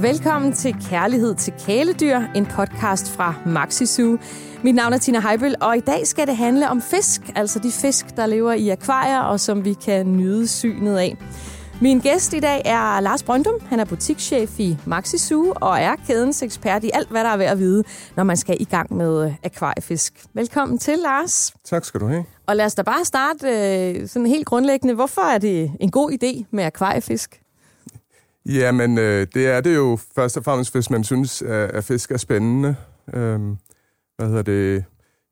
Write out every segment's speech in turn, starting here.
Velkommen til Kærlighed til kæledyr, en podcast fra Maxi Zoo. Mit navn er Tina Heibel, og i dag skal det handle om fisk, altså de fisk, der lever i akvarier og som vi kan nyde synet af. Min gæst i dag er Lars Brøndum. Han er butikschef i Maxi Zoo og er kædens ekspert i alt, hvad der er værd at vide, når man skal i gang med akvariefisk. Velkommen til, Lars. Tak skal du have. Og lad os da bare starte øh, sådan helt grundlæggende. Hvorfor er det en god idé med akvariefisk? Jamen, øh, det er det jo først og fremmest, hvis man synes, at, at fisk er spændende. Øhm, hvad hedder det?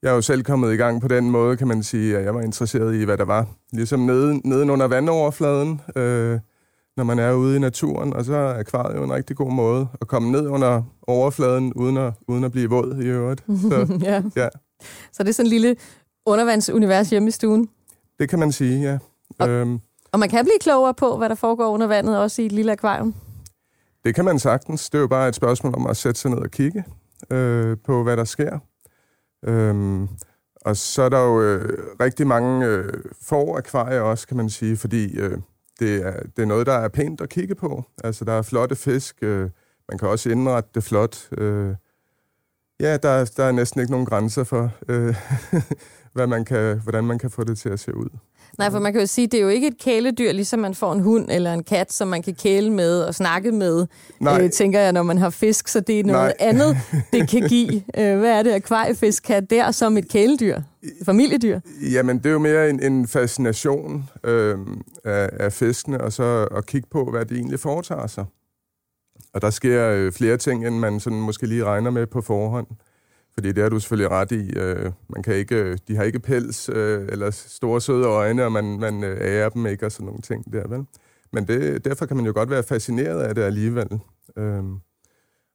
Jeg er jo selv kommet i gang på den måde, kan man sige, at jeg var interesseret i, hvad der var. Ligesom nede, neden under vandoverfladen, øh, når man er ude i naturen, og så er akvariet jo en rigtig god måde at komme ned under overfladen, uden at, uden at blive våd i øvrigt. Så, ja. ja, Så det er sådan en lille undervandsunivers hjemme i stuen. det kan man sige, ja. Og- Øhm, og man kan blive klogere på, hvad der foregår under vandet, også i et lille akvarium. Det kan man sagtens. Det er jo bare et spørgsmål om at sætte sig ned og kigge øh, på, hvad der sker. Øhm, og så er der jo øh, rigtig mange øh, for akvarier også, kan man sige, fordi øh, det, er, det er noget, der er pænt at kigge på. Altså, der er flotte fisk. Øh, man kan også indrette det flot. Øh, ja, der, der er næsten ikke nogen grænser for, øh, hvad man kan, hvordan man kan få det til at se ud. Nej, for man kan jo sige, det er jo ikke et kæledyr, ligesom man får en hund eller en kat, som man kan kæle med og snakke med, Nej. øh, tænker jeg, når man har fisk. Så det er noget Nej. andet, det kan give. Øh, hvad er det, akvariefisk kan der som et kæledyr? Familiedyr? Jamen, det er jo mere en, en fascination øh, af, af fiskene, og så at kigge på, hvad de egentlig foretager sig. Og der sker øh, flere ting, end man sådan måske lige regner med på forhånd. Fordi det har du selvfølgelig ret i. Øh, man kan ikke, øh, de har ikke pels øh, eller store søde øjne, og man, man ærer dem ikke og sådan nogle ting der, vel? Men det, derfor kan man jo godt være fascineret af det alligevel. Øh,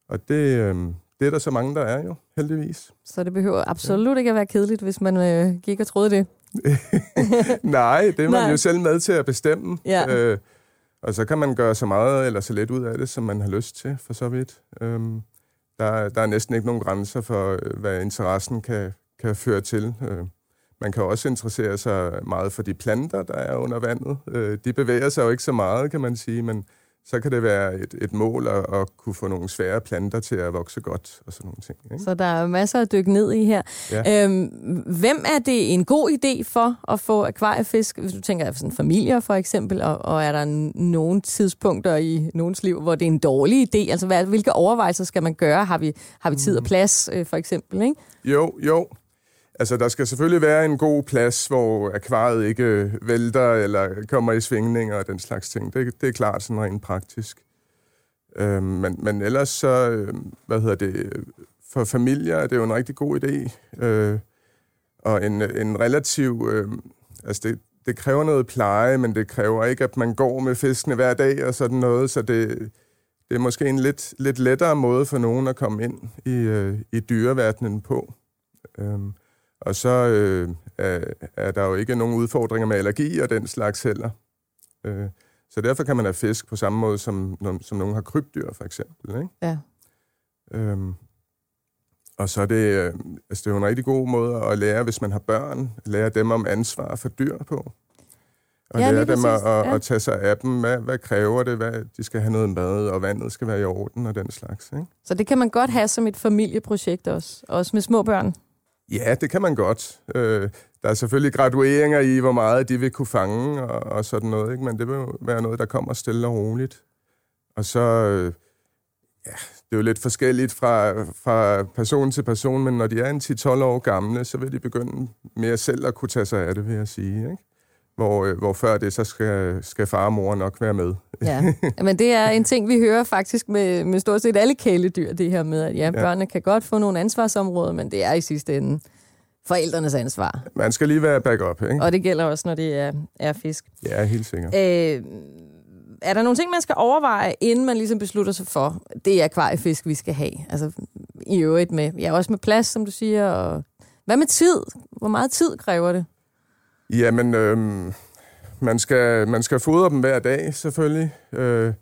og det, øh, det er der så mange, der er jo, heldigvis. Så det behøver absolut ikke at være kedeligt, hvis man øh, gik og troede det. Nej, det er man Nej. jo selv med til at bestemme. Ja. Øh, og så kan man gøre så meget eller så lidt ud af det, som man har lyst til, for så vidt. Øhm, der, der er næsten ikke nogen grænser for, øh, hvad interessen kan, kan føre til. Øh, man kan også interessere sig meget for de planter, der er under vandet. Øh, de bevæger sig jo ikke så meget, kan man sige, men så kan det være et, et mål at, at kunne få nogle svære planter til at vokse godt og sådan nogle ting. Ikke? Så der er masser at dykke ned i her. Ja. Øhm, hvem er det en god idé for at få akvariefisk? Hvis du tænker sådan familier for eksempel, og, og er der nogle tidspunkter i nogens liv, hvor det er en dårlig idé? Altså hvad, hvilke overvejelser skal man gøre? Har vi, har vi tid og plads øh, for eksempel? Ikke? Jo, jo. Altså, der skal selvfølgelig være en god plads, hvor akvariet ikke vælter eller kommer i svingninger og den slags ting. Det, det er klart sådan rent praktisk. Øh, men, men ellers så, øh, hvad hedder det, for familier er det jo en rigtig god idé. Øh, og en, en relativ, øh, altså det, det kræver noget pleje, men det kræver ikke, at man går med fiskene hver dag og sådan noget, så det, det er måske en lidt, lidt lettere måde for nogen at komme ind i, øh, i dyreverdenen på. Øhm, og så øh, er, er der jo ikke nogen udfordringer med allergi og den slags heller. Øh, så derfor kan man have fisk på samme måde, som, som nogen har krybdyr, for eksempel. Ikke? Ja. Øhm, og så er det, øh, altså det er jo en rigtig god måde at lære, hvis man har børn, lære dem om ansvar for dyr på. Og Ja, lære dem at, at, Ja. at tage sig af dem. Hvad, hvad kræver det? Hvad, de skal have noget mad, og vandet skal være i orden, og den slags. Ikke? Så det kan man godt have som et familieprojekt også, også med små børn. Ja, det kan man godt. Øh, der er selvfølgelig gradueringer i, hvor meget de vil kunne fange og, og sådan noget, ikke? men det vil være noget, der kommer stille og roligt. Og så, øh, ja, det er jo lidt forskelligt fra, fra person til person, men når de er en 10-12 år gamle, så vil de begynde mere selv at kunne tage sig af det, vil jeg sige. Ikke? Hvor, øh, hvor før det, så skal, skal far og mor nok være med. Ja, men det er en ting, vi hører faktisk med, med stort set alle kæledyr, det her med, at ja, børnene kan godt få nogle ansvarsområder, men det er i sidste ende forældrenes ansvar. Man skal lige være backup, ikke? Og det gælder også, når det er, er fisk. Ja, helt sikkert. Øh, er der nogle ting, man skal overveje, inden man ligesom beslutter sig for, det er akvariefisk, vi skal have? Altså i øvrigt med, ja, også med plads, som du siger, og hvad med tid? Hvor meget tid kræver det? Jamen, øh, man, skal, man skal fodre dem hver dag, selvfølgelig. Øh,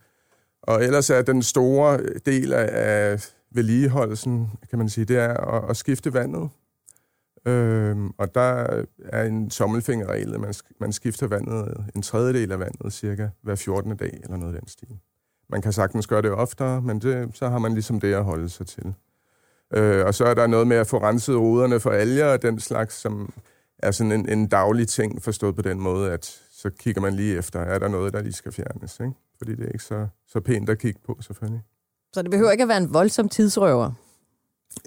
og ellers er den store del af, vedligeholdelsen, kan man sige, det er at, at skifte vandet. Øh, og der er en tommelfingerregel, at man, man skifter vandet, en tredjedel af vandet cirka hver 14. dag, eller noget af den stil. Man kan sagtens gøre det oftere, men det, så har man ligesom det at holde sig til. Øh, og så er der noget med at få renset ruderne for alger og den slags, som er sådan en, en daglig ting, forstået på den måde, at så kigger man lige efter, er der noget, der lige skal fjernes, ikke? Fordi det er ikke så, så pænt at kigge på, selvfølgelig. Så det behøver ikke at være en voldsom tidsrøver?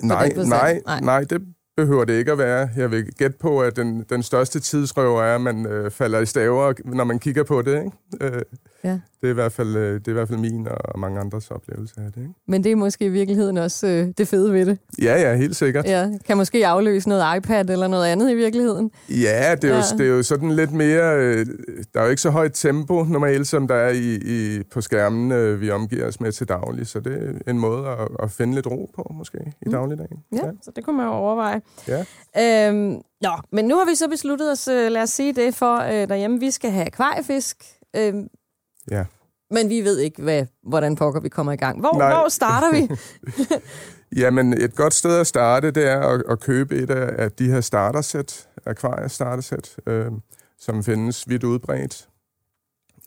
Nej, nej, nej, nej, det behøver det ikke at være. Jeg vil gætte på, at den, den største tidsrøver er, at man øh, falder i staver, når man kigger på det. Ikke? Øh, ja. det, er i hvert fald, øh, det er i hvert fald min og mange andres oplevelse af det. Ikke? Men det er måske i virkeligheden også øh, det fede ved det. Ja, ja, helt sikkert. Ja. Kan måske afløse noget iPad eller noget andet i virkeligheden. Ja, det er, ja. Jo, det er jo sådan lidt mere... Øh, der er jo ikke så højt tempo normalt, som der er i, i, på skærmen, øh, vi omgiver os med til daglig. Så det er en måde at, at finde lidt ro på, måske, i mm. dagligdagen. Ja, ja, så det kunne man jo overveje. Ja. Øhm, nå, men nu har vi så besluttet os, øh, lad os sige det, for øh, derhjemme, vi skal have akvariefisk. Øhm, ja. Men vi ved ikke, hvad, hvordan pokker vi kommer i gang. Hvor, hvor starter vi? Jamen, et godt sted at starte, det er at, at købe et af, af de her startersæt, akvariestartersæt, øh, som findes vidt udbredt.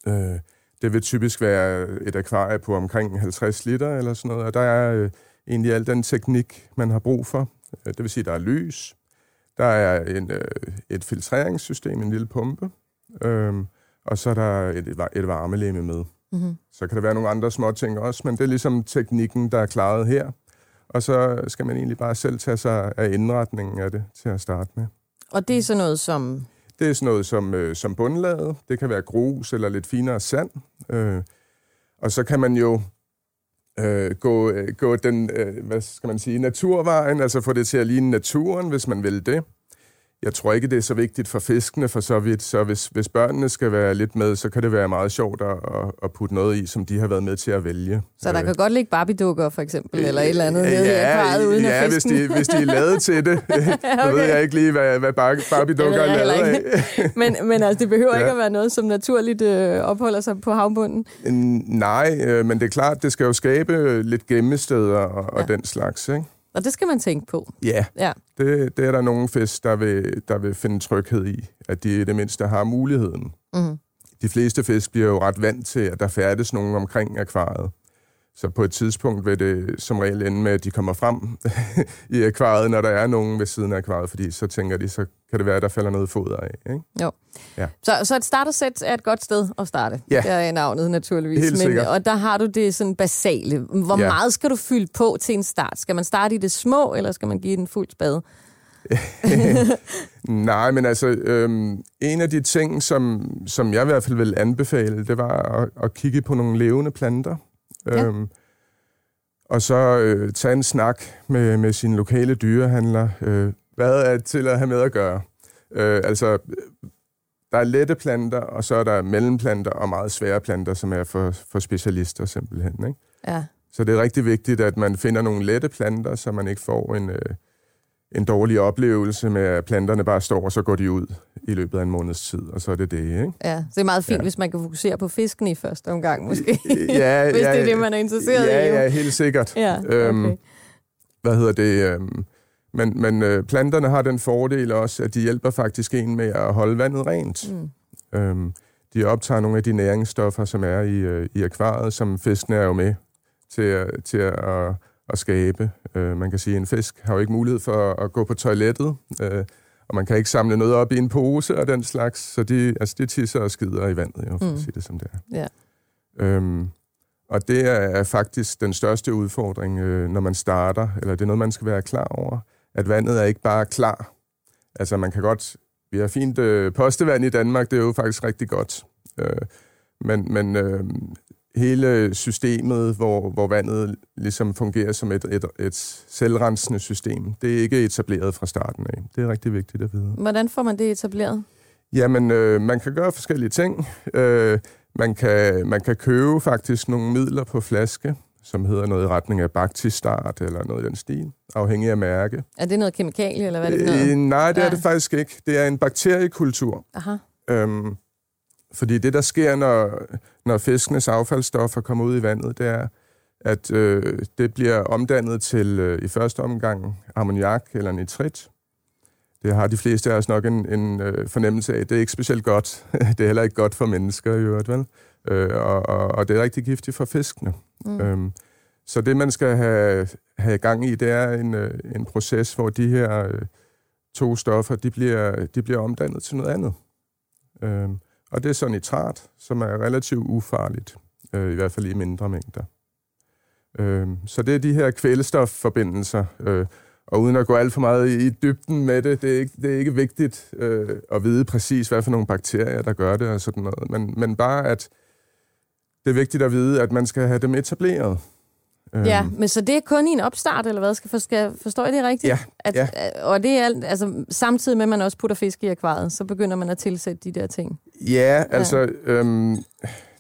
Øh, det vil typisk være et akvarie på omkring 50 liter eller sådan noget, og der er øh, egentlig al den teknik, man har brug for. Øh, det vil sige, der er lys, der er en, øh, et filtreringssystem, en lille pumpe, øh, og så er der et, et varmelæme med. Mm-hmm. Så kan der være nogle andre små ting også, men det er ligesom teknikken, der er klaret her. Og så skal man egentlig bare selv tage sig af indretningen af det til at starte med. Og det er sådan noget som... Det er sådan noget som, øh, som bundlaget. Det kan være grus eller lidt finere sand. Øh, og så kan man jo øh, gå, øh, gå den, øh, hvad skal man sige, naturvejen, altså få det til at ligne naturen, hvis man vil det. Jeg tror ikke, det er så vigtigt for fiskene for så vidt, så hvis, hvis børnene skal være lidt med, så kan det være meget sjovt at, at putte noget i, som de har været med til at vælge. Så der øh. kan godt ligge Barbie-dukker, for eksempel, eller et eller andet ja, nede i akvariet uden ja, hvis de, hvis de er lavet til det. okay. Nu ved jeg ikke lige, hvad, hvad Barbie-dukker er lavet af. men, men altså, det behøver ja. ikke at være noget, som naturligt øh, opholder sig på havbunden. Nej, øh, men det er klart, det skal jo skabe lidt gemmesteder og, ja. og den slags, ikke? Og det skal man tænke på. Ja, ja. Det, det er der nogle fisk, der vil, der vil finde tryghed i, at de i det mindste har muligheden. Mm. De fleste fisk bliver jo ret vant til, at der færdes nogen omkring akvariet. Så på et tidspunkt vil det som regel ende med, at de kommer frem i akvariet, når der er nogen ved siden af akvariet, fordi så tænker de, så kan det være, at der falder noget foder af. Ikke? Jo. Ja. Så, så et startersæt er et godt sted at starte. Ja. Det er navnet naturligvis. Helt Men, og der har du det sådan basale. Hvor ja. meget skal du fylde på til en start? Skal man starte i det små, eller skal man give den fuld spade? Nej, men altså, øhm, en af de ting, som, som jeg i hvert fald vil anbefale, det var at, at kigge på nogle levende planter. Ja. Øhm, og så øh, tage en snak med, med sin lokale dyrehandler. Øh, hvad er til at have med at gøre? Øh, altså, der er lette planter, og så er der mellemplanter og meget svære planter, som er for, for specialister simpelthen. Ikke? Ja. Så det er rigtig vigtigt, at man finder nogle lette planter, så man ikke får en, øh, en dårlig oplevelse med, at planterne bare står, og så går de ud i løbet af en måneds tid, og så er det det, ikke? Ja, så det er meget fint, ja. hvis man kan fokusere på fisken i første omgang, måske. ja, hvis ja, det er det, man er interesseret ja, i. Ja, helt sikkert. Ja, øhm, okay. øhm, hvad hedder det? Øhm, men men øh, planterne har den fordel også, at de hjælper faktisk en med at holde vandet rent. Mm. Øhm, de optager nogle af de næringsstoffer, som er i, øh, i akvariet, som fiskene er jo med til, til at at skabe. Øh, man kan sige, at en fisk har jo ikke mulighed for at gå på toilettet, øh, og man kan ikke samle noget op i en pose og den slags, så de, altså, de tisser og skider i vandet, jo, for mm. at sige det som det er. Ja. Øhm, og det er, er faktisk den største udfordring, øh, når man starter, eller det er noget, man skal være klar over, at vandet er ikke bare klar. Altså man kan godt, vi har fint øh, postevand i Danmark, det er jo faktisk rigtig godt. Øh, men men øh, hele systemet, hvor, hvor vandet ligesom fungerer som et, et, et selvrensende system, det er ikke etableret fra starten af. Det er rigtig vigtigt at vide. Hvordan får man det etableret? Jamen, øh, man kan gøre forskellige ting. Øh, man, kan, man kan købe faktisk nogle midler på flaske, som hedder noget i retning af Bactistart eller noget i den stil, afhængig af mærke. Er det noget kemikalie, eller hvad er det noget? Øh, nej, det er det faktisk ikke. Det er en bakteriekultur. Aha. Øhm, fordi det, der sker, når, når fiskenes affaldsstoffer kommer ud i vandet, det er, at øh, det bliver omdannet til øh, i første omgang ammoniak eller nitrit. Det har de fleste af os nok en, en øh, fornemmelse af. Det er ikke specielt godt. det er heller ikke godt for mennesker i øvrigt, vel? øh, og, og, og det er rigtig giftigt for fiskene. Mm. Øhm, så det, man skal have, have gang i, det er en, øh, en proces, hvor de her øh, to stoffer, de bliver, de bliver omdannet til noget andet. Øhm, og det er så nitrat, som er relativt ufarligt, øh, i hvert fald i mindre mængder. Øh, så det er de her kvælstofforbindelser, øh, og uden at gå alt for meget i dybden med det, det er ikke, det er ikke vigtigt øh, at vide præcis, hvad for nogle bakterier, der gør det og sådan noget, men, men bare at det er vigtigt at vide, at man skal have dem etableret. Ja, øhm. men så det er kun i en opstart, eller hvad? Skal, for, skal forstå jeg det rigtigt? Ja, at, ja. Og det er altså, samtidig med, at man også putter fisk i akvariet, så begynder man at tilsætte de der ting. Ja, altså... Ja. Øhm,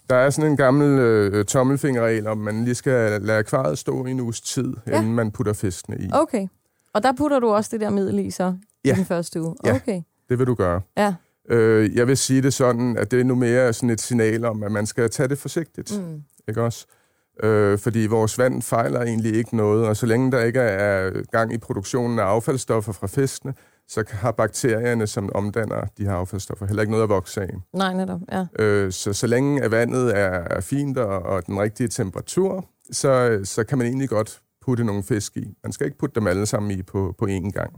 der er sådan en gammel øh, tommelfingerregel, om man lige skal lade akvariet stå i en uges tid, ja. inden man putter fiskene i. Okay. Og der putter du også det der middel i så, ja. i den første uge? Ja, okay. det vil du gøre. Ja. Øh, jeg vil sige det sådan, at det er nu mere sådan et signal om, at man skal tage det forsigtigt. Mm. Ikke også? Øh, fordi vores vand fejler egentlig ikke noget, og så længe der ikke er gang i produktionen af affaldsstoffer fra fiskene, så har bakterierne, som omdanner de her affaldsstoffer, heller ikke noget at vokse af. Nej, netop, ja. Øh, så så længe at vandet er, er fint og, og den rigtige temperatur, så, så kan man egentlig godt putte nogle fisk i. Man skal ikke putte dem alle sammen i på, på én gang,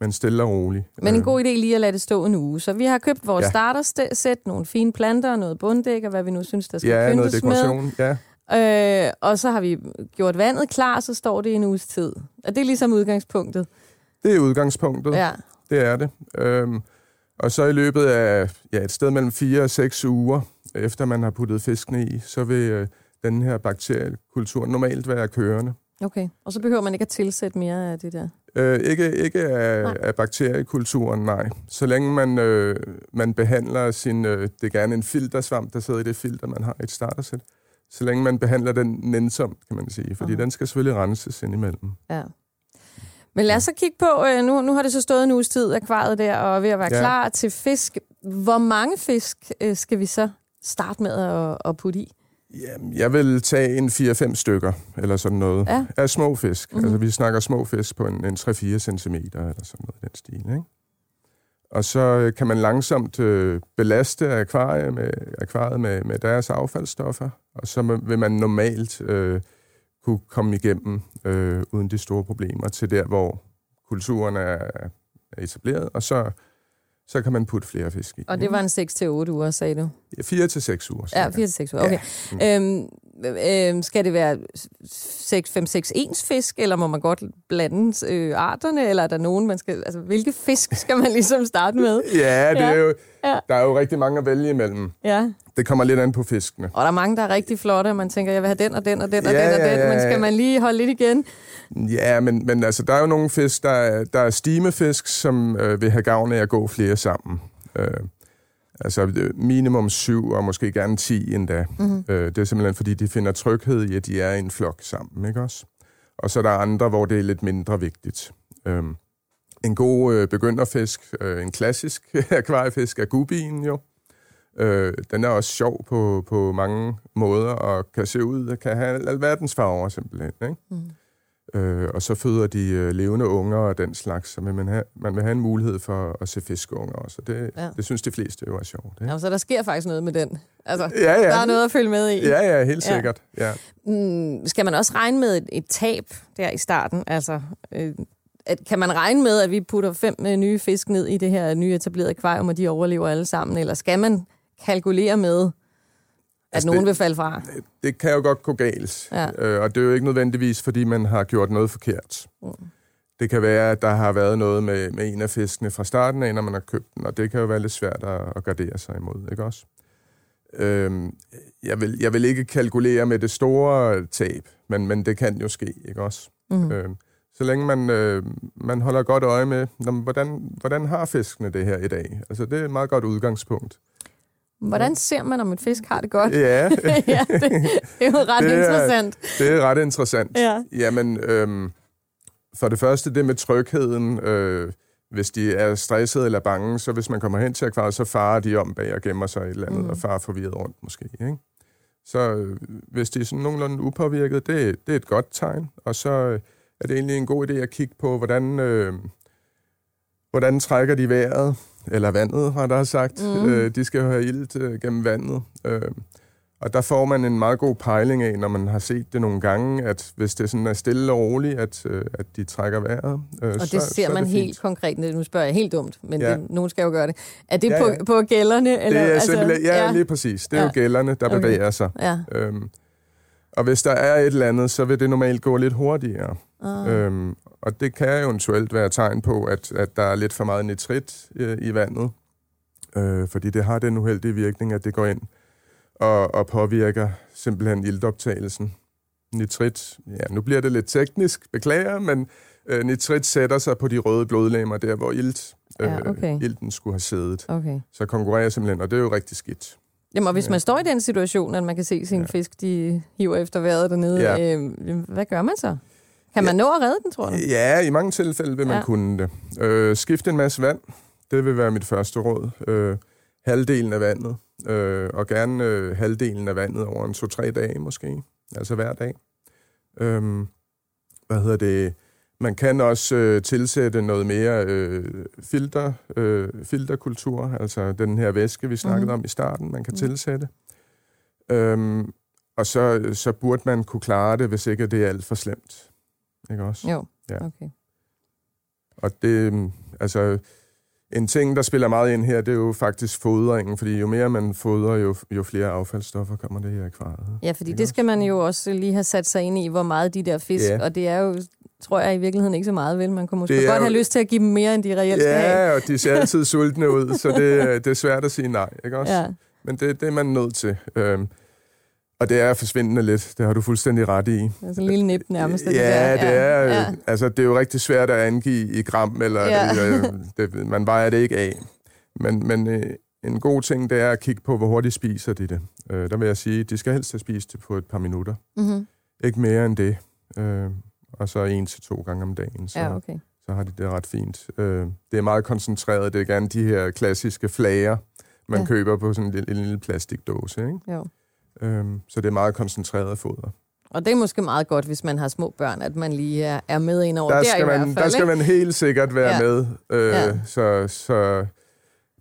men stille og roligt. Men en god idé lige at lade det stå en uge. Så vi har købt vores ja. startersæt, nogle fine planter, noget bunddæk, og hvad vi nu synes, der skal ja, noget dekoration, med. Ja, Øh, og så har vi gjort vandet klar, så står det i en uges tid. Og det er ligesom udgangspunktet. Det er udgangspunktet. Ja. Det er det. Øhm, og så i løbet af ja, et sted mellem 4 og 6 uger, efter man har puttet fiskene i, så vil øh, den her bakteriekultur normalt være kørende. Okay, og så behøver man ikke at tilsætte mere af det der? Øh, ikke ikke af, af bakteriekulturen, nej. Så længe man, øh, man behandler sin... Øh, det er gerne en filtersvamp, der sidder i det filter, man har i et startersæt. Så længe man behandler den nænsomt, kan man sige. Fordi uh-huh. den skal selvfølgelig renses indimellem. Ja. Men lad os så kigge på, øh, nu, nu har det så stået en uges tid, akvariet der, og er ved at være ja. klar til fisk. Hvor mange fisk øh, skal vi så starte med at, at putte i? Jamen, jeg vil tage en 4-5 stykker, eller sådan noget, ja. af små fisk. Mm-hmm. Altså, vi snakker små fisk på en, en 3-4 cm, eller sådan noget den stil, ikke? Og så øh, kan man langsomt øh, belaste akvariet med, akvariet med, med deres affaldsstoffer, og så vil man normalt øh, kunne komme igennem øh, uden de store problemer til der, hvor kulturen er, er etableret, og så, så kan man putte flere fisk i. Og det var en 6-8 uger, sagde du? Ja, 4 til 6 uger. Ja, 4 til 6 uger, okay. Ja. Mm. Øhm, øh, skal det være 6, 5, 6 ens fisk, eller må man godt blande øh, arterne, eller er der nogen, man skal... Altså, hvilke fisk skal man ligesom starte med? ja, det ja. Er jo, ja. der er jo rigtig mange at vælge imellem. Ja. Det kommer lidt an på fiskene. Og der er mange, der er rigtig flotte, og man tænker, jeg vil have den og den og den og ja, den og ja, den, men skal man lige holde lidt igen? Ja, men, men altså, der er jo nogle fisk, der er, der er stimefisk, som øh, vil have gavn af at gå flere sammen. Øh, Altså øh, minimum syv, og måske gerne ti endda. Mm-hmm. Øh, det er simpelthen, fordi de finder tryghed i, at de er i en flok sammen, ikke også? Og så er der andre, hvor det er lidt mindre vigtigt. Øh, en god øh, begynderfisk, øh, en klassisk akvariefisk, er gubien jo. Øh, den er også sjov på, på mange måder, og kan se ud, kan have alverdens farver simpelthen, ikke? Mm. Øh, og så føder de øh, levende unger og den slags, så man, have, man vil have en mulighed for at se fiskeunger også. Det, ja. det synes de fleste jo er sjovt. Ikke? Ja, så der sker faktisk noget med den. Altså, ja, ja. Der er noget at følge med i. Ja, ja, helt sikkert. Ja. Ja. Mm, skal man også regne med et, et tab der i starten? Altså, øh, at, kan man regne med, at vi putter fem øh, nye fisk ned i det her nye etablerede akvarium, og de overlever alle sammen? Eller skal man kalkulere med, at altså nogen det, vil falde fra? Det, det kan jo godt gå galt. Ja. Øh, og det er jo ikke nødvendigvis, fordi man har gjort noget forkert. Mm. Det kan være, at der har været noget med, med en af fiskene fra starten af, når man har købt den, og det kan jo være lidt svært at, at gardere sig imod, ikke også? Øhm, jeg, vil, jeg vil ikke kalkulere med det store tab, men, men det kan jo ske, ikke også? Mm. Øhm, så længe man, øh, man holder godt øje med, hvordan, hvordan har fiskene det her i dag? Altså, det er et meget godt udgangspunkt. Hvordan ser man, om en fisk har det godt? Ja, ja det, det er jo ret det er, interessant. Det er ret interessant. Ja. Jamen, øhm, for det første det med trygheden. Øh, hvis de er stressede eller bange, så hvis man kommer hen til akvariet, så farer de om bag og gemmer sig et eller andet, mm. og farer forvirret rundt måske. Ikke? Så øh, hvis de er sådan nogenlunde upåvirket, det, det er et godt tegn. Og så øh, er det egentlig en god idé at kigge på, hvordan, øh, hvordan trækker de vejret eller vandet, har der sagt. Mm. Øh, de skal have ilt øh, gennem vandet. Øh, Og der får man en meget god pejling af, når man har set det nogle gange, at hvis det sådan er stille og roligt, at, øh, at de trækker vejret. Øh, og det så, ser så man det helt fint. konkret. Nu spørger jeg helt dumt, men ja. det, nogen skal jo gøre det. Er det ja, på, ja. på gælderne? Eller, det er altså, ja, ja, lige præcis. Det er ja. jo gælderne, der okay. bevæger sig. Ja. Øhm, og hvis der er et eller andet, så vil det normalt gå lidt hurtigere. Ah. Øhm, og det kan eventuelt være tegn på, at, at der er lidt for meget nitrit i, i vandet. Øh, fordi det har den uheldige virkning, at det går ind og, og påvirker simpelthen iltoptagelsen. Nitrit, ja, nu bliver det lidt teknisk, beklager, men øh, nitrit sætter sig på de røde blodlegemer, der hvor ilt, øh, ja, okay. ilten skulle have siddet. Okay. Så konkurrerer simpelthen, og det er jo rigtig skidt. Jamen, og hvis ja. man står i den situation, at man kan se sin ja. fisk, de hiver efter vejret dernede, ja. øh, hvad gør man så? Kan man ja. nå at redde den, tror du? Ja, i mange tilfælde vil man ja. kunne det. Øh, skifte en masse vand, det vil være mit første råd. Øh, halvdelen af vandet, øh, og gerne øh, halvdelen af vandet over en to-tre dage måske, altså hver dag. Øh, hvad hedder det? Man kan også øh, tilsætte noget mere øh, filter, øh, filterkultur, altså den her væske, vi snakkede mm. om i starten, man kan mm. tilsætte. Øhm, og så, så burde man kunne klare det, hvis ikke det er alt for slemt. Ikke også? Jo, ja. okay. Og det, altså, en ting, der spiller meget ind her, det er jo faktisk fodringen, fordi jo mere man fodrer, jo, jo flere affaldsstoffer kommer det her i akvariet. Ja, fordi det skal man jo også lige have sat sig ind i, hvor meget de der fisk, ja. og det er jo tror jeg i virkeligheden ikke så meget vel. Man kunne måske godt jo... have lyst til at give dem mere, end de reelt ja, skal have. Ja, og de ser altid sultne ud, så det, det er svært at sige nej, ikke også? Ja. Men det, det er man nødt til. Øhm, og det er forsvindende lidt, det har du fuldstændig ret i. Altså en lille nip nærmest. Ja, det, der. det er, ja. altså, det er jo rigtig svært at angive i gram, eller ja. det, det, man vejer det ikke af. Men, men øh, en god ting, det er at kigge på, hvor hurtigt spiser de det. Øh, der vil jeg sige, de skal helst have spist det på et par minutter. Mm-hmm. Ikke mere end det. Øh, og så en til to gange om dagen. Så, ja, okay. så har de det ret fint. Øh, det er meget koncentreret. Det er gerne de her klassiske flager, man ja. køber på sådan en lille, en lille plastikdåse. Ikke? Jo. Øhm, så det er meget koncentreret foder. Og det er måske meget godt, hvis man har små børn, at man lige er, med ind over der, skal der man, i hvert fald. Der skal man helt sikkert være ja. med, øh, ja. så, så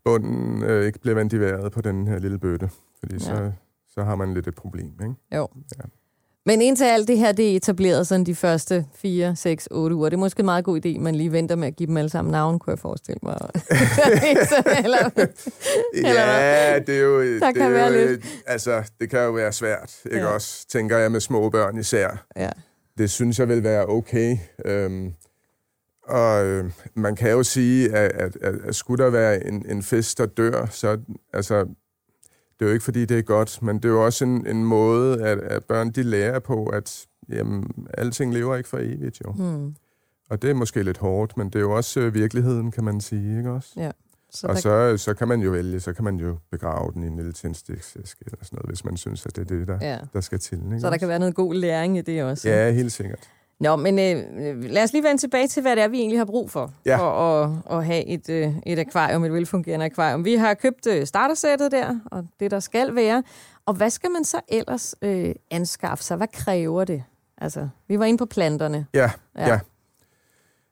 bunden øh, ikke bliver vejret på den her lille bøtte. Fordi ja. så, så har man lidt et problem, ikke? Jo. Ja. Men indtil alt det her det er etableret sådan de første 4, 6, 8 uger, det er måske en meget god idé, man lige venter med at give dem alle sammen navn, kunne jeg forestille mig. eller, ja, det er jo... Der det kan være jo, lidt. Altså, det kan jo være svært, ikke ja. også? Tænker jeg med små børn især. Ja. Det synes jeg vil være okay. Øhm, og øh, man kan jo sige, at, at, at, at skulle der være en, en fest, der dør, så altså, det er jo ikke, fordi det er godt, men det er jo også en, en måde, at, at børn de lærer på, at jamen, alting lever ikke for evigt, jo. Hmm. Og det er måske lidt hårdt, men det er jo også øh, virkeligheden, kan man sige, ikke også? Ja. Så og der... så, så kan man jo vælge, så kan man jo begrave den i en lille tændstiksæske eller sådan noget, hvis man synes, at det er det, der, ja. der skal til. Ikke så der også? kan være noget god læring i det også. Ja, helt sikkert. Nå, men øh, lad os lige vende tilbage til, hvad det er, vi egentlig har brug for, ja. for at, at have et, øh, et akvarium, et velfungerende akvarium. Vi har købt øh, startersættet der, og det, der skal være. Og hvad skal man så ellers øh, anskaffe sig? Hvad kræver det? Altså, vi var inde på planterne. Ja, ja. Ja,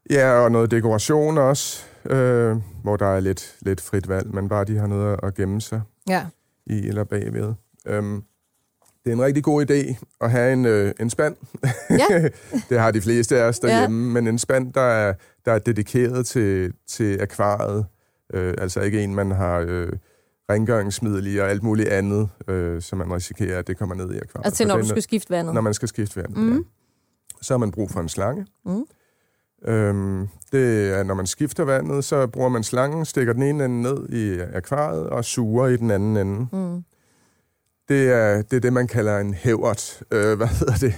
ja og noget dekoration også, øh, hvor der er lidt, lidt frit valg, men bare de har noget at gemme sig ja. i eller bagved. Øhm, det er en rigtig god idé at have en, øh, en spand. Ja. det har de fleste af os derhjemme, ja. men en spand, der er, der er dedikeret til, til akvariet. Øh, altså ikke en, man har øh, rengøringsmiddel i og alt muligt andet, øh, så man risikerer, at det kommer ned i akvariet. Altså når du skal skifte vandet? Når man skal skifte vandet, mm. ja. Så har man brug for en slange. Mm. Øhm, det er, når man skifter vandet, så bruger man slangen, stikker den ene ende ned i akvariet og suger i den anden ende. Mm det er, det er det, man kalder en hævert. Øh, hvad hedder det?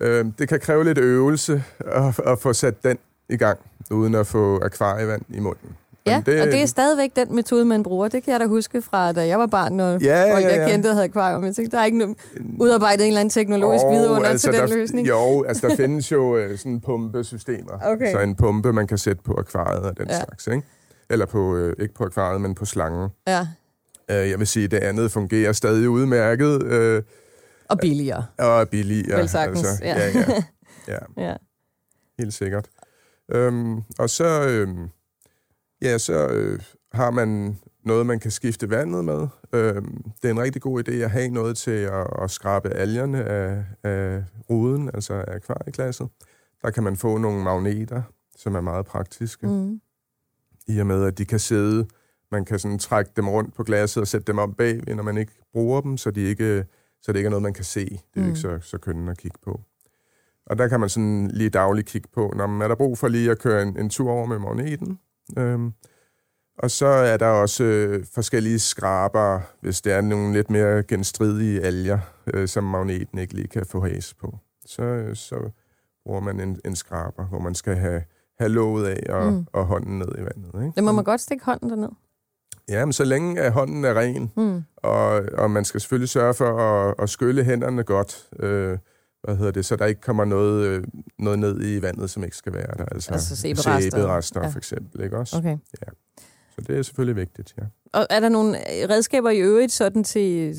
Øh, det kan kræve lidt øvelse at, at få sat den i gang, uden at få akvarievand i munden. Ja, det, og det er stadigvæk den metode, man bruger. Det kan jeg da huske fra, da jeg var barn, og ja, ja, ja. jeg kendte, havde akvarium. Jeg tænkte, der er ikke no- udarbejdet en eller anden teknologisk oh, vidunder altså til den der, løsning. Jo, altså der findes jo uh, sådan pumpesystemer. Okay. Så en pumpe, man kan sætte på akvariet og den ja. slags, ikke? Eller på, uh, ikke på akvariet, men på slangen. Ja. Øh, jeg vil sige, at det andet fungerer stadig udmærket. Øh, og billigere. Og billigere. Vel sagtens, altså, ja. Ja, ja. ja. ja. Helt sikkert. Øhm, og så, øhm, ja, så øh, har man noget, man kan skifte vandet med. Øh, det er en rigtig god idé at have noget til at, at skrabe algerne af, af ruden, altså af akvarieglasset. Der kan man få nogle magneter, som er meget praktiske. Mm. I og med, at de kan sidde, man kan sådan trække dem rundt på glasset og sætte dem op bag, når man ikke bruger dem, så, de ikke, så det ikke er noget, man kan se. Det er mm. ikke så, så kønne at kigge på. Og der kan man sådan lige dagligt kigge på, når man er der brug for lige at køre en, en tur over med magneten. Øhm, og så er der også øh, forskellige skraber, hvis det er nogle lidt mere genstridige alger, øh, som magneten ikke lige kan få has på. Så, øh, så bruger man en, en skraber, hvor man skal have, have låget af og, mm. og hånden ned i vandet. Ikke? Det må man godt stikke hånden derned? Ja, men så længe at hånden er ren, mm. og, og man skal selvfølgelig sørge for at, at skylle hænderne godt, øh, hvad hedder det, så der ikke kommer noget, øh, noget ned i vandet, som ikke skal være der. Altså, altså sæberester. Ja. for eksempel, ikke også? Okay. Ja. Så det er selvfølgelig vigtigt, ja. Og er der nogle redskaber i øvrigt sådan til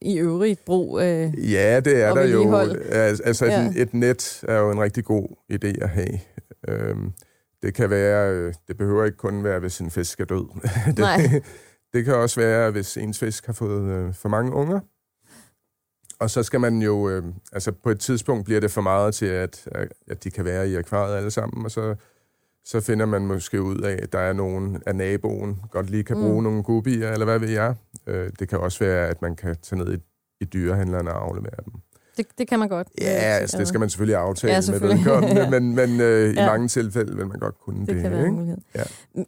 i øvrigt brug øh, Ja, det er der jo. Altså ja. et, et net er jo en rigtig god idé at have. Øhm, det kan være, øh, det behøver ikke kun være, hvis en fisk er død. det, Nej. det kan også være, hvis ens fisk har fået øh, for mange unger. Og så skal man jo, øh, altså på et tidspunkt bliver det for meget til, at, at de kan være i akvariet alle sammen, og så, så finder man måske ud af, at der er nogen af naboen, godt lige kan bruge mm. nogle gubier, eller hvad ved jeg. Øh, det kan også være, at man kan tage ned i, i dyrehandlerne og aflevere dem. Det, det kan man godt. Ja, altså, det skal man selvfølgelig aftale ja, selvfølgelig. med vedkommende, men, men øh, ja. i mange tilfælde vil man godt kunne det. Det kan være ikke? Ja.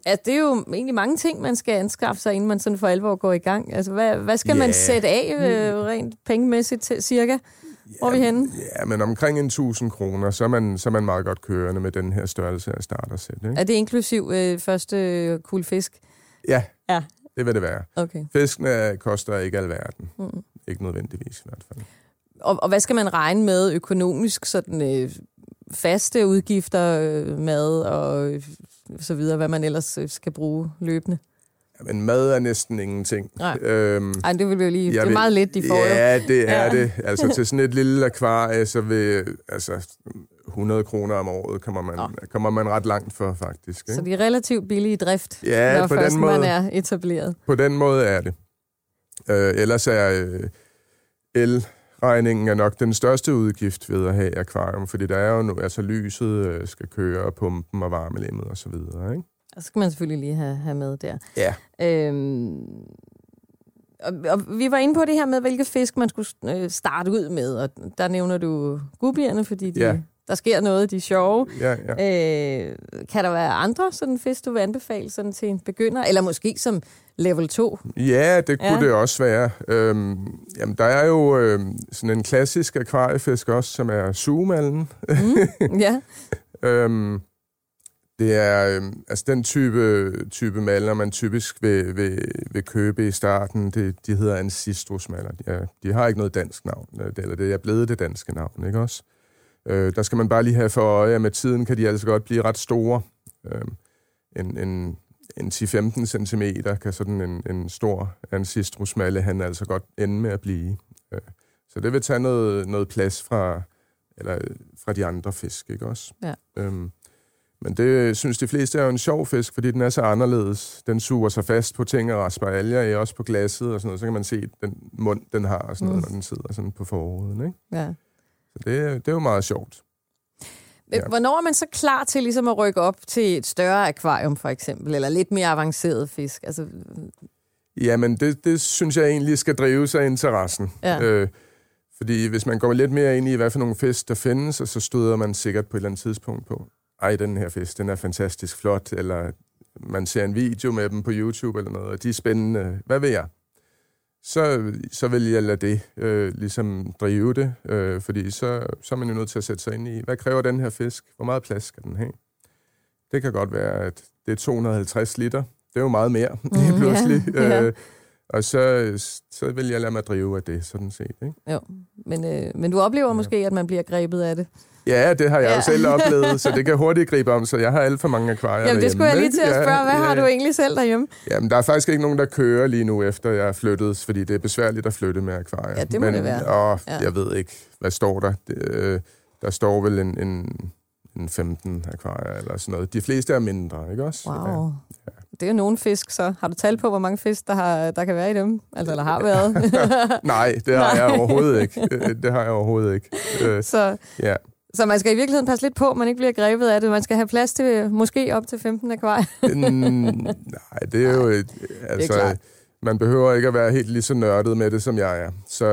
Altså, det er jo egentlig mange ting, man skal anskaffe sig, inden man sådan for alvor går i gang. Altså, hvad, hvad skal ja. man sætte af øh, rent pengemæssigt til, cirka? Hvor er vi henne? Ja, men omkring en 1000 kroner, så er, man, så er man meget godt kørende med den her størrelse af startersæt. Ikke? Er det inklusiv øh, første kul fisk? Ja, ja, det vil det være. Okay. Fiskene koster ikke alverden. Mm. Ikke nødvendigvis i hvert fald. Og, og hvad skal man regne med økonomisk, sådan øh, faste udgifter, øh, mad og øh, så videre, hvad man ellers øh, skal bruge løbende? Men mad er næsten ingenting. Nej, øhm, Ej, det vil vi jo lige... Det er vil, meget lidt, de får. Ja, det er ja. det. Altså til sådan et lille akvarie, så vil altså 100 kroner om året kommer man, ja. kommer man ret langt for, faktisk. Ikke? Så det er relativt billig i drift, ja, når på først den måde, man er etableret. På den måde er det. Øh, ellers er øh, el regningen er nok den største udgift ved at have akvarium, fordi der er jo nu, altså lyset øh, skal køre, pumpen og varmelemmet og så videre, ikke? Og så skal man selvfølgelig lige have, have med der. Ja. Øhm, og, og vi var inde på det her med, hvilke fisk man skulle øh, starte ud med, og der nævner du gubierne, fordi de, ja. Der sker noget, de er sjove. Ja, ja. Øh, kan der være andre sådan fisk, du vil anbefale sådan til en begynder, eller måske som level 2? Ja, det kunne ja. det også være. Øhm, jamen, der er jo øhm, sådan en klassisk akvariefisk også, som er sugemallen. Mm, ja. øhm, det er øhm, altså den type, type maler, man typisk vil, vil, vil købe i starten. Det, de hedder ancistrusmaler. De, er, de har ikke noget dansk navn, øh, eller det er blevet det danske navn, ikke også? Øh, der skal man bare lige have for øje, at med tiden kan de altså godt blive ret store. Øh, en, en, en 10-15 cm kan sådan en, en stor ancistrusmalle han altså godt ende med at blive. Øh, så det vil tage noget, noget plads fra, eller, fra de andre fisk, ikke også? Ja. Øhm, men det synes de fleste er jo en sjov fisk, fordi den er så anderledes. Den suger sig fast på ting og rasper alger, også på glasset og sådan noget. Så kan man se den mund, den har, og sådan noget, mm. når den sidder sådan på forruden. Ikke? Ja. Så det, det er jo meget sjovt. Ja. Hvornår er man så klar til ligesom at rykke op til et større akvarium, for eksempel, eller lidt mere avanceret fisk? Altså... Jamen, det, det synes jeg egentlig skal drive sig interessen. Ja. Øh, fordi hvis man går lidt mere ind i, hvad for nogle fisk der findes, så støder man sikkert på et eller andet tidspunkt på, ej, den her fisk, den er fantastisk flot, eller man ser en video med dem på YouTube eller noget, og de er spændende. Hvad ved jeg? Så, så vil jeg lade det øh, ligesom drive det, øh, fordi så, så er man jo nødt til at sætte sig ind i, hvad kræver den her fisk? Hvor meget plads skal den have? Det kan godt være, at det er 250 liter. Det er jo meget mere mm, pludselig. Ja, ja. Øh, og så, så vil jeg lade mig drive af det, sådan set. Ikke? Jo, men, øh, men du oplever ja. måske, at man bliver grebet af det? Ja, det har jeg ja. jo selv oplevet, så det kan hurtigt gribe om, så jeg har alt for mange akvarier Jamen, det skulle jeg lige til at spørge. Ja, hvad ja. har du egentlig selv derhjemme? Jamen, der er faktisk ikke nogen, der kører lige nu, efter jeg er flyttet, fordi det er besværligt at flytte med akvarier. Ja, det må Men, det være. Og ja. jeg ved ikke, hvad står der? Det, øh, der står vel en, en, en 15 akvarier eller sådan noget. De fleste er mindre, ikke også? Wow. Ja. Det er jo nogle fisk, så har du tal på, hvor mange fisk, der, har, der kan være i dem? Altså, eller har været? Nej, det har Nej. jeg overhovedet ikke. Det har jeg overhovedet ikke. Øh, så, ja. så man skal i virkeligheden passe lidt på, at man ikke bliver grebet af det. Man skal have plads til måske op til 15 akvarier. Nej, det er jo... Et, altså, det er man behøver ikke at være helt lige så nørdet med det, som jeg er. Så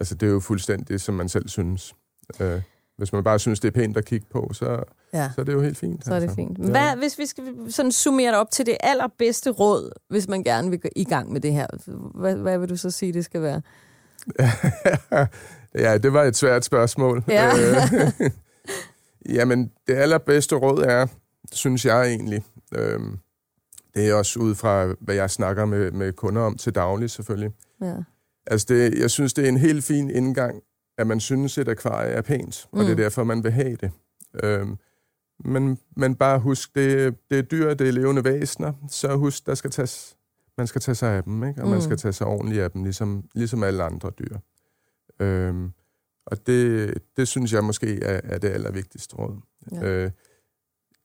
altså, det er jo fuldstændig, som man selv synes. Øh, hvis man bare synes, det er pænt at kigge på, så, ja. så er det jo helt fint. Så er det altså. fint. Hvad, ja. hvis vi skal sådan summere det op til det allerbedste råd, hvis man gerne vil gå i gang med det her, hvad, hvad vil du så sige, det skal være? ja, det var et svært spørgsmål. Ja. Øh, jamen, det allerbedste råd er, synes jeg egentlig, øh, det er også ud fra, hvad jeg snakker med, med kunder om til daglig, selvfølgelig. Ja. Altså, det, jeg synes, det er en helt fin indgang, at man synes, at akvarie er pænt, og mm. det er mm. derfor, man vil have det. Øhm, men, men bare husk, det, det er dyr, det er levende væsener, så husk, der skal tages, man skal tage sig af dem, ikke? og mm. man skal tage sig ordentligt af dem, ligesom, ligesom alle andre dyr. Øhm, og det, det synes jeg måske er, er det allervigtigste råd. Ja. Øh,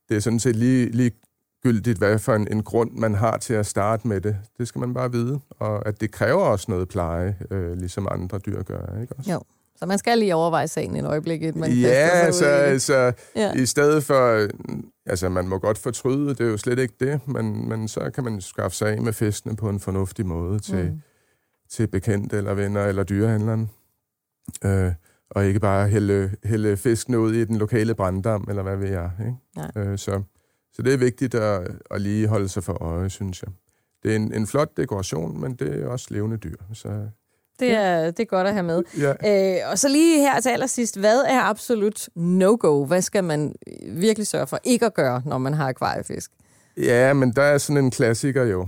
det er sådan set lige, lige gyldigt, hvad for en, en grund man har til at starte med det. Det skal man bare vide, og at det kræver også noget pleje, øh, ligesom andre dyr gør. Ikke også? Jo. Så man skal lige overveje sagen en øjeblik. Man ja, altså, altså ja. i stedet for... Altså, man må godt fortryde, det er jo slet ikke det, men, men så kan man skaffe sig af med fiskene på en fornuftig måde til, mm. til bekendte eller venner eller dyrehandleren. Øh, og ikke bare hælde, hælde fiskene ud i den lokale branddam, eller hvad ved jeg. Ikke? Øh, så, så det er vigtigt at, at lige holde sig for øje, synes jeg. Det er en, en flot dekoration, men det er også levende dyr. Så det er, det er godt at have med. Ja. Øh, og så lige her til allersidst, hvad er absolut no-go? Hvad skal man virkelig sørge for ikke at gøre, når man har akvariefisk? Ja, men der er sådan en klassiker jo.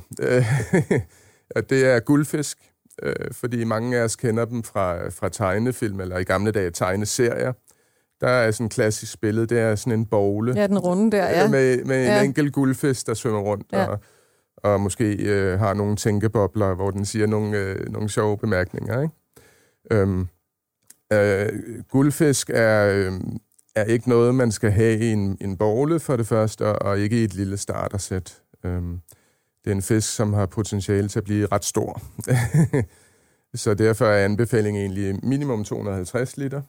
og det er guldfisk, øh, fordi mange af os kender dem fra, fra tegnefilm, eller i gamle dage tegneserier. Der er sådan en klassisk billede, det er sådan en bogle. Ja, den runde der, ja. Med, med ja. en enkelt guldfisk, der svømmer rundt. Ja. Og, og måske øh, har nogle tænkebobler, hvor den siger nogle, øh, nogle sjove bemærkninger. Ikke? Øhm, øh, guldfisk er, øh, er ikke noget, man skal have i en, en borle for det første, og ikke i et lille startersæt. Øhm, det er en fisk, som har potentiale til at blive ret stor. Så derfor er anbefalingen egentlig minimum 250 liter.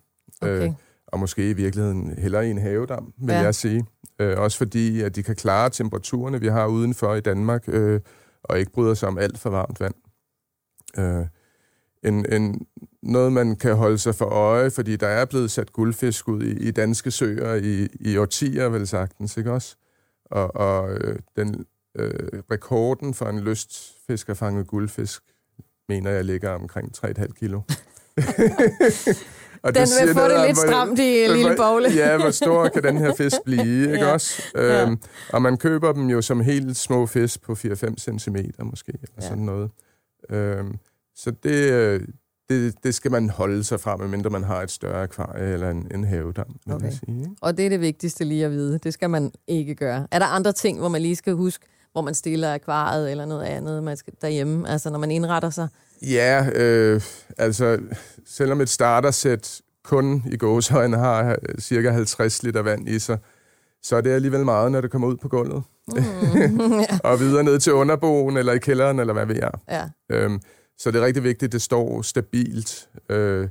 Øh, okay. Øh, og måske i virkeligheden heller i en havedam, vil ja. jeg sige. Øh, også fordi, at de kan klare temperaturerne, vi har udenfor i Danmark, øh, og ikke bryder sig om alt for varmt vand. Øh, en, en, noget, man kan holde sig for øje, fordi der er blevet sat guldfisk ud i, i danske søer i, i årtier, vel sagtens, ikke også? Og, og øh, den øh, rekorden for en lystfiskerfanget guldfisk, mener jeg ligger omkring 3,5 kilo. Og den det vil få det lidt stramt i en lille bogle. ja, hvor stor kan den her fisk blive, ikke ja. også? Ja. Øhm, og man køber dem jo som helt små fisk på 4-5 cm måske, eller ja. sådan noget. Øhm, så det, øh, det, det skal man holde sig fra, medmindre man har et større akvarie eller en, en havedam, okay. sige. Og det er det vigtigste lige at vide. Det skal man ikke gøre. Er der andre ting, hvor man lige skal huske, hvor man stiller akvariet eller noget andet man skal derhjemme, altså når man indretter sig? Ja, øh, altså selvom et startersæt kun i gåsøjne har øh, cirka 50 liter vand i sig, så er det alligevel meget, når det kommer ud på gulvet. Mm, ja. og videre ned til underboen, eller i kælderen, eller hvad ved jeg. Ja. Øhm, så det er rigtig vigtigt, at det står stabilt, øh,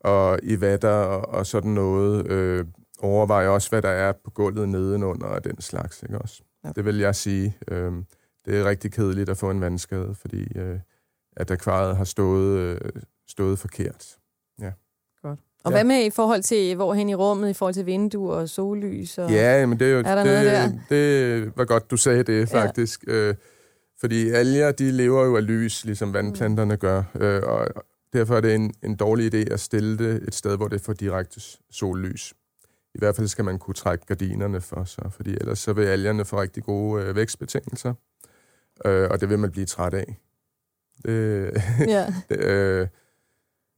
og i vatter og, og sådan noget. Øh, overvej også, hvad der er på gulvet nedenunder og den slags. Ikke også? Ja. Det vil jeg sige. Øh, det er rigtig kedeligt at få en vandskade, fordi øh, at akvariet har stået, øh, stået forkert. Ja. Godt. Og ja. hvad med i forhold til, hvorhen i rummet, i forhold til vinduer og sollys? Og ja, men det er jo... Er der det, noget der? Det var godt, du sagde det, faktisk. Ja. Øh, fordi alger, de lever jo af lys, ligesom vandplanterne gør. Øh, og derfor er det en, en dårlig idé at stille det et sted, hvor det får direkte sollys. I hvert fald skal man kunne trække gardinerne for sig, fordi ellers så vil algerne få rigtig gode øh, vækstbetingelser. Øh, og det vil man blive træt af. Det, ja. det, øh,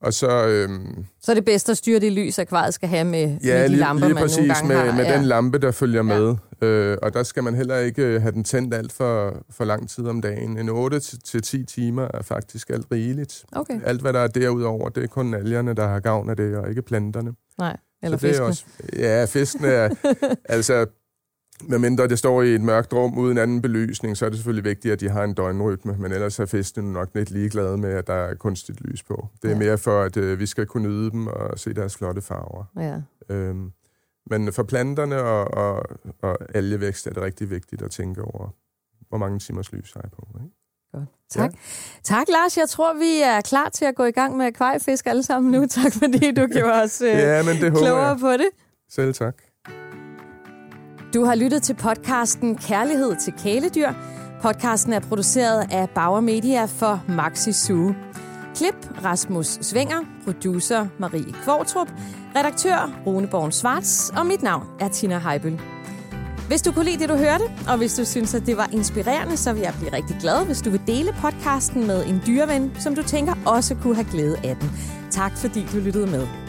og så... Øhm, så er det bedst at styre det lys, akvariet skal have med, ja, med de lige, lamper, lige man præcis, nogle gange med, har. med ja. den lampe, der følger ja. med. Øh, og der skal man heller ikke øh, have den tændt alt for, for lang tid om dagen. En 8-10 timer er faktisk alt rigeligt. Okay. Alt, hvad der er derudover, det er kun algerne, der har gavn af det, og ikke planterne. Nej, eller fiskene. Også, ja, fiskene er... altså, medmindre det står i et mørkt rum uden anden belysning, så er det selvfølgelig vigtigt, at de har en døgnrytme, men ellers er fiskene nok lidt ligeglade med, at der er kunstigt lys på. Det er ja. mere for, at øh, vi skal kunne nyde dem og se deres flotte farver. Ja. Øhm, men for planterne og, og, og algevækst er det rigtig vigtigt at tænke over, hvor mange timers lys har jeg på. Ikke? Godt. Tak. Ja. Tak, Lars. Jeg tror, vi er klar til at gå i gang med akvariefisk alle sammen nu. Tak, fordi du gjorde os øh, ja, men det klogere på det. Selv tak. Du har lyttet til podcasten Kærlighed til kæledyr. Podcasten er produceret af Bauer Media for Maxi Zoo. Klip Rasmus Svinger, producer Marie Kvartrup, redaktør Rune Born Svarts, og mit navn er Tina Heibel. Hvis du kunne lide det, du hørte, og hvis du synes, at det var inspirerende, så vil jeg blive rigtig glad, hvis du vil dele podcasten med en dyreven, som du tænker også kunne have glæde af den. Tak fordi du lyttede med.